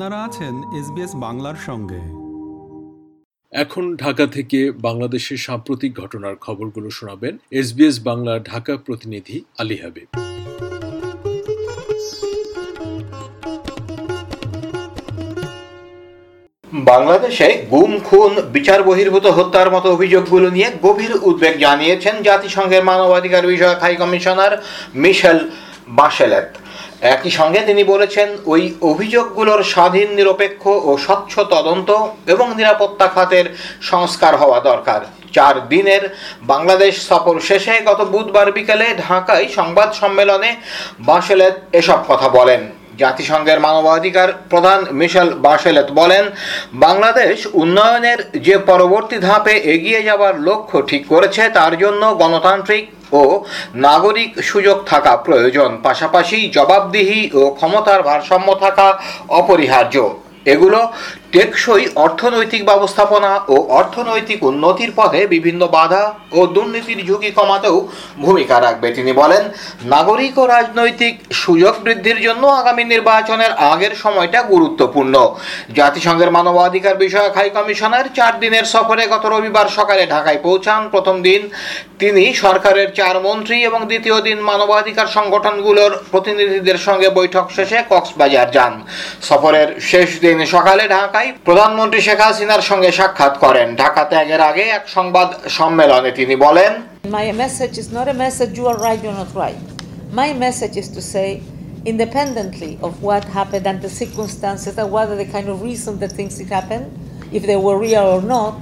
আপনারা আছেন এসবিএস বাংলার সঙ্গে। এখন ঢাকা থেকে বাংলাদেশের সাম্প্রতিক ঘটনার খবরগুলো শোনাবেন এসবিএস বাংলা ঢাকা প্রতিনিধি আলী হাবিব। বাংলাদেশে গুম খুন বিচার বহির্ভূত হত্যার মতো অভিযোগগুলো নিয়ে গভীর উদ্বেগ জানিয়েছেন জাতিসংঘের মানবাধিকার বিষয়ক হাই কমিশনার মিশেল বাশেলেত। একই সঙ্গে তিনি বলেছেন, ওই অভিযোগগুলোর স্বাধীন, নিরপেক্ষ ও স্বচ্ছ তদন্ত এবং নিরাপত্তা খাতের সংস্কার হওয়া দরকার। চার দিনের বাংলাদেশ সফর শেষে গত বুধবার বিকেলে ঢাকায় সংবাদ সম্মেলনে বাশেলেত এসব কথা বলেন। জাতিসংঘের মানবাধিকার প্রধান মিশেল বাশেলেত বলেন, বাংলাদেশ উন্নয়নের যে পরবর্তী ধাপে এগিয়ে যাবার লক্ষ্য ঠিক করেছে, তার জন্য গণতান্ত্রিক ও নাগরিক সুযোগ থাকা প্রয়োজন পাশাপাশি জবাবদিহি ও ক্ষমতার ভারসাম্য থাকা অপরিহার্য। এগুলো টেকসই অর্থনৈতিক ব্যবস্থাপনা ও অর্থনৈতিক উন্নতির পথে বিভিন্ন বাধা ও দুর্নীতির ঝুঁকি কমাতেও ভূমিকা রাখবে। তিনি বলেন, নাগরিক ও রাজনৈতিক সুযোগ বৃদ্ধির জন্য আগামী নির্বাচনের আগের সময়টা গুরুত্বপূর্ণ। জাতিসংঘের মানবাধিকার বিষয়ক হাই কমিশনার চার দিনের সফরে গত রবিবার সকালে ঢাকায় পৌঁছান। প্রথম দিন তিনি সরকারের চার মন্ত্রী এবং দ্বিতীয় দিন মানবাধিকার সংগঠনগুলোর প্রতিনিধিদের সঙ্গে বৈঠক শেষে কক্সবাজার যান। সফরের শেষ দিন সকালে ঢাকায় প্রধানমন্ত্রী শেখ হাসিনার সঙ্গে সাক্ষাৎ করেন ঢাকা ত্যাগের আগে এক সংবাদ সম্মেলনে তিনি বলেন My message is not a message you are right, you're not right. My message is to say, independently of what happened and the circumstances and what are the kind of reasons that things did happen, if they were real or not,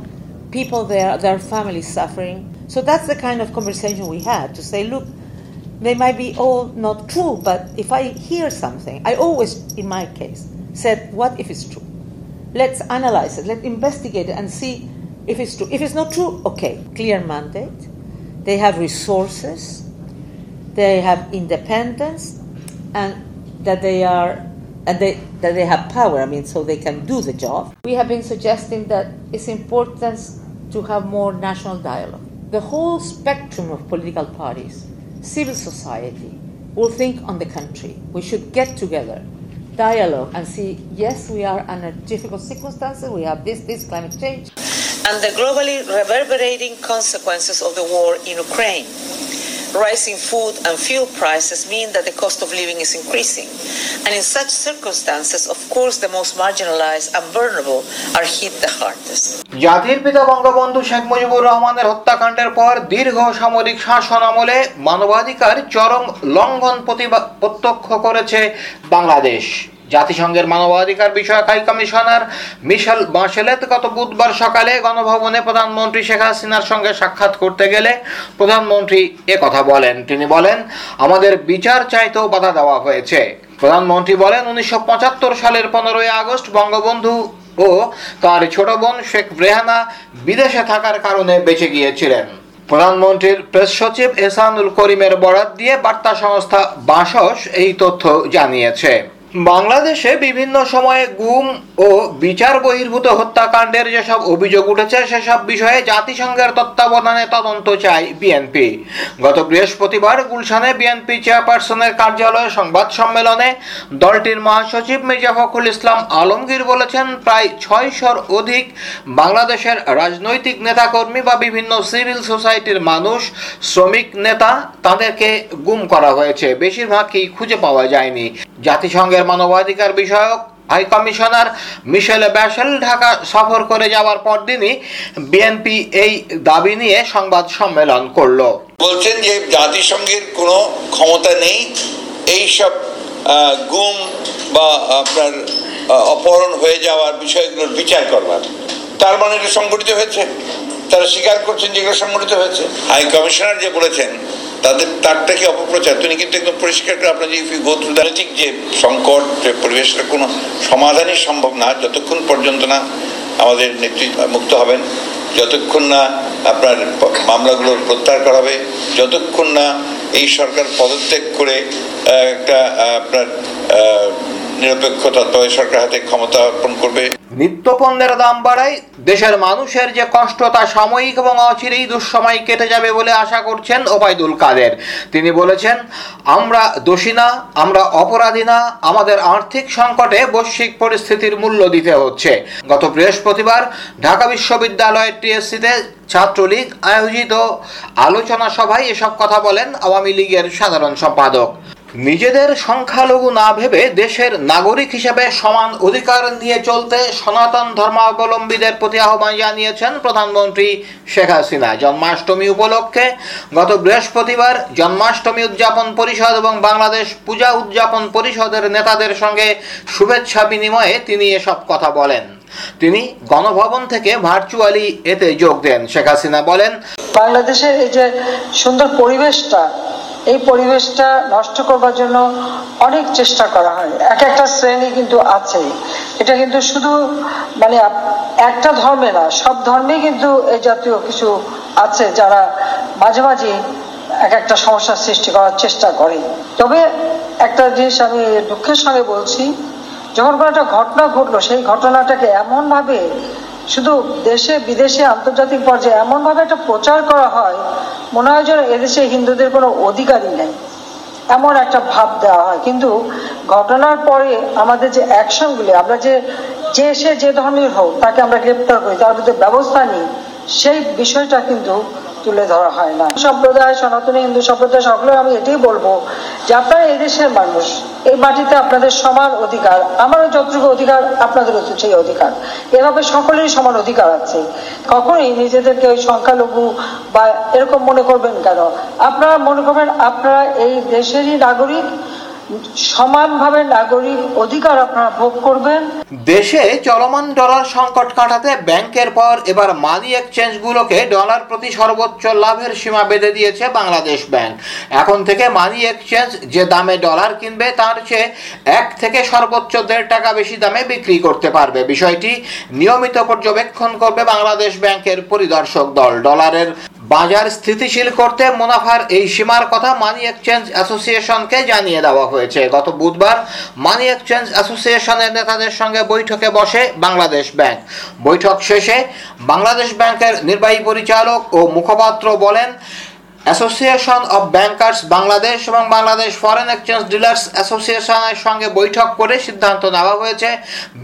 people there, their families suffering. So that's the kind of conversation we had to say, look, they might be all not true, but if I hear something, I always, in my case, said, what if it's true? Let's analyze it, let's investigate it and see if it's true. If it's not true, okay, clear mandate. They have resources, they have independence, and that they are and they, that they have power. I mean, so they can do the job. We have been suggesting that it's important to have more national dialogue. The whole spectrum of political parties, civil society, will think on the country. We should get together, dialogue, and see. Yes, we are under difficult circumstances. We have this, this climate change, and the globally reverberating consequences of the war in Ukraine. Rising food and fuel prices mean that the cost of living is increasing. And in such circumstances, of course, the most marginalized and vulnerable are hit the hardest. জাতির পিতা বঙ্গবন্ধু শেখ মুজিবুর রহমানের হত্যাকাণ্ডের পর দীর্ঘ সামরিক শাসন আমলে মানবাধিকার চরম লঙ্ঘন প্রত্যক্ষ করেছে বাংলাদেশ জাতিসংঘের মানবাধিকার বিষয়ক হাই কমিশনার মিশেল বাঁশেলেত গত বুধবার সকালে গণভবনে প্রধানমন্ত্রী শেখ হাসিনার সঙ্গে সাক্ষাৎ করতে গেলে প্রধানমন্ত্রী কথা বলেন। তিনি বলেন, আমাদের বিচার চাইতেও বাধা দেওয়া হয়েছে। প্রধানমন্ত্রী বলেন, উনিশশো পঁচাত্তর সালের পনেরোই আগস্ট বঙ্গবন্ধু ও তার ছোট বোন শেখ রেহানা বিদেশে থাকার কারণে বেঁচে গিয়েছিলেন। প্রধানমন্ত্রীর প্রেস সচিব এহসানুল করিমের বরাত দিয়ে বার্তা সংস্থা বাসস এই তথ্য জানিয়েছে। বাংলাদেশে বিভিন্ন সময়ে গুম ও বিচার বহির্ভূত হত্যাকাণ্ডের যেসব অভিযোগ উঠেছে, সেসব বিষয়ে জাতিসংঘের তত্ত্বাবধানে তদন্ত চায় বিএনপি গত বৃহস্পতিবার গুলশানে বিএনপি চেয়ারপারসনের কার্যালয়ে সংবাদ সম্মেলনে দলটির মহাসচিব মির্জা ফখরুল ইসলাম আলমগীর বলেছেন, প্রায় ছয়শর অধিক বাংলাদেশের রাজনৈতিক নেতাকর্মী বা বিভিন্ন সিভিল সোসাইটির মানুষ, শ্রমিক নেতা, তাদেরকে গুম করা হয়েছে। বেশিরভাগই খুঁজে পাওয়া যায়নি। জাতিসংঘের মানবাধিকার বিষয়ক high commissioner Michelle Bachelet Dhaka সফর করে যাওয়ার পরদিনই বিএনপি এই দাবি নিয়ে সংবাদ সম্মেলন করল। বলছেন যে জাতিসংঘের কোনো ক্ষমতা নেই। এই সব আহ, গুম বা আপনার অপহরণ হয়ে যাওয়ার বিষয়গুলোর বিচার করবার। তার মানে এটা সংগঠিত হয়েছে? তারা স্বীকার করছেন যে এগুলো সংগঠিত হয়েছে? হাই কমিশনার যে বলেছেন তাদের তারটা কি অপপ্রচার। তিনি কিন্তু একদম পরিষ্কার করে আপনার যে গো থ্রু রাজনৈতিক যে সংকট, যে পরিবেশের কোনো সমাধানই সম্ভব না। যতক্ষণ পর্যন্ত না আমাদের নেতৃত্ব মুক্ত হবেন, যতক্ষণ না আপনার মামলাগুলো প্রত্যাহার করা হবে, যতক্ষণ না এই সরকার পদত্যাগ করে একটা আপনার আহ, নিরপেক্ষ তত্ত্বাবধায়ক সরকার হাতে ক্ষমতা অর্পণ করবে। নিত্যপণ্যের দাম বাড়ায় দেশের মানুষের যে কষ্ট তা সাময়িক এবং অচিরেই দুঃসময় কেটে যাবে বলে আশা করছেন ওবায়দুল কাদের। তিনি বলেছেন আমরা দোষী না আমরা অপরাধী না আমাদের আর্থিক সংকটে বৈশ্বিক পরিস্থিতির মূল্য দিতে হচ্ছে। গত বৃহস্পতিবার ঢাকা বিশ্ববিদ্যালয়ের টিএসসিতে ছাত্রলীগ আয়োজিত আলোচনা সভায় এসব কথা বলেন আওয়ামী লীগের সাধারণ সম্পাদক। নিজেদের সংখ্যালঘু না ভেবে দেশের নাগরিক হিসেবে সমান অধিকার নিয়ে চলতে সনাতন ধর্মাবলম্বীদের প্রতি আহ্বান জানিয়েছেন প্রধানমন্ত্রী শেখ হাসিনা। জন্মাষ্টমী উপলক্ষে গত বৃহস্পতিবার জন্মাষ্টমী উদযাপন পরিষদ এবং বাংলাদেশ পূজা উদযাপন পরিষদের নেতাদের সঙ্গে শুভেচ্ছা বিনিময়ে তিনি এসব কথা বলেন। তিনি গণভবন থেকে ভার্চুয়ালি এতে যোগ দেন। শেখ হাসিনা বলেন, বাংলাদেশের এই যে সুন্দর পরিবেশটা এই পরিবেশটা নষ্ট করবার জন্য অনেক চেষ্টা করা হয়। এক একটা শ্রেণি কিন্তু আছে এটা কিন্তু শুধু মানে একটা ধর্মে না, সব ধর্মে কিন্তু এই জাতীয় কিছু আছে যারা মাঝে মাঝে এক একটা সমস্যার সৃষ্টি করার চেষ্টা করে। তবে একটা জিনিস আমি দুঃখের সঙ্গে বলছি, যখন কোনো একটা ঘটনা ঘটলো, সেই ঘটনাটাকে এমনভাবে শুধু দেশে বিদেশে আন্তর্জাতিক পর্যায়ে এমনভাবে একটা প্রচার করা হয় মনে হয় যেন এদেশে হিন্দুদের কোনো অধিকারই নেই। এমন একটা ভাব দেওয়া হয়। কিন্তু ঘটনার পরে আমাদের যে অ্যাকশনগুলি, আমরা যে যে সে যে ধরনের হোক তাকে আমরা গ্রেপ্তার করি, তার বিরুদ্ধে ব্যবস্থা নিই, সেই বিষয়টা কিন্তু তুলে ধরা হয় না। সম্প্রদায়, সনাতনী হিন্দু সম্প্রদায়, সকলে আমি এটাই বলব যে আপনারা এদেশের মানুষ, এই মাটিতে আপনাদের সমান অধিকার, আমারও যতটুকু অধিকার, আপনাদেরও সেই অধিকার। এভাবে সকলেরই সমান অধিকার আছে। কখনোই নিজেদেরকে ওই সংখ্যালঘু বা এরকম মনে করবেন কেন? আপনারা মনে করবেন আপনারা এই দেশেরই নাগরিক সমানভাবে নাগরিক অধিকার আপনারা ভোগ করবেন। দেশে চলমান ডলার সংকট কাটাতে ব্যাংকের পর এবার মানি এক্সচেঞ্জগুলোকে ডলার প্রতি সর্বোচ্চ লাভের সীমা বেঁধে দিয়েছে বাংলাদেশ ব্যাংক। এখন থেকে মানি এক্সচেঞ্জ যে দামে ডলার কিনবে তার চেয়ে এক থেকে সর্বোচ্চ দেড় টাকা বেশি দামে বিক্রি করতে পারবে। বিষয়টি নিয়মিত পর্যবেক্ষণ করবে বাংলাদেশ ব্যাংকের পরিদর্শক দল। ডলারের বাজার স্থিতিশীল করতে মুনাফার এই সীমার কথা মানি এক্সচেঞ্জ অ্যাসোসিয়েশনকে জানিয়ে দেওয়া হয়েছে। গত বুধবার মানি এক্সচেঞ্জ অ্যাসোসিয়েশনের নেতাদের সঙ্গে বৈঠকে বসে বাংলাদেশ ব্যাংক। বৈঠক শেষে বাংলাদেশ ব্যাংকের নির্বাহী পরিচালক ও মুখপাত্র বলেন অ্যাসোসিয়েশন অব ব্যাংকার্স বাংলাদেশ এবং বাংলাদেশ ফরেন এক্সচেঞ্জ ডিলার্স অ্যাসোসিয়েশনের সঙ্গে বৈঠক করে সিদ্ধান্ত নেওয়া হয়েছে।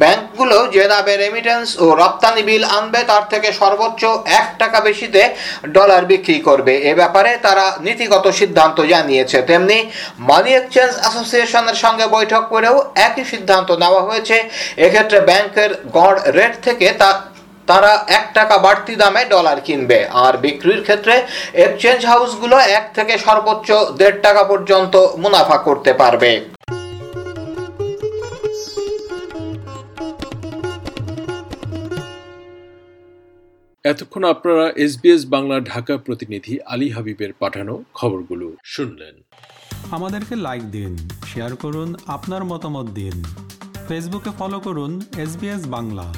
ব্যাংকগুলো যে দামে রেমিটেন্স ও রপ্তানি বিল আনবে, তার থেকে সর্বোচ্চ এক টাকা বেশিতে ডলার বিক্রি করবে। এ ব্যাপারে তারা নীতিগত সিদ্ধান্ত জানিয়েছে। তেমনি মানি এক্সচেঞ্জ অ্যাসোসিয়েশনের সঙ্গে বৈঠক করেও একই সিদ্ধান্ত নেওয়া হয়েছে। এক্ষেত্রে ব্যাংকের গড় রেট থেকে তা তারা এক টাকা বাড়তি দামে ডলার কিনবে। আর বিক্রির ক্ষেত্রে এক্সচেঞ্জ হাউসগুলো এক থেকে সর্বোচ্চ দেড় টাকা পর্যন্ত মুনাফা করতে পারবে। এতক্ষণ আপনারা এসবিএস বাংলা ঢাকা প্রতিনিধি আলী হাবিবের পাঠানো খবরগুলো শুনলেন। আমাদেরকে লাইক দিন শেয়ার করুন আপনার মতামত দিন। ফেসবুকে ফলো করুন এস বাংলা।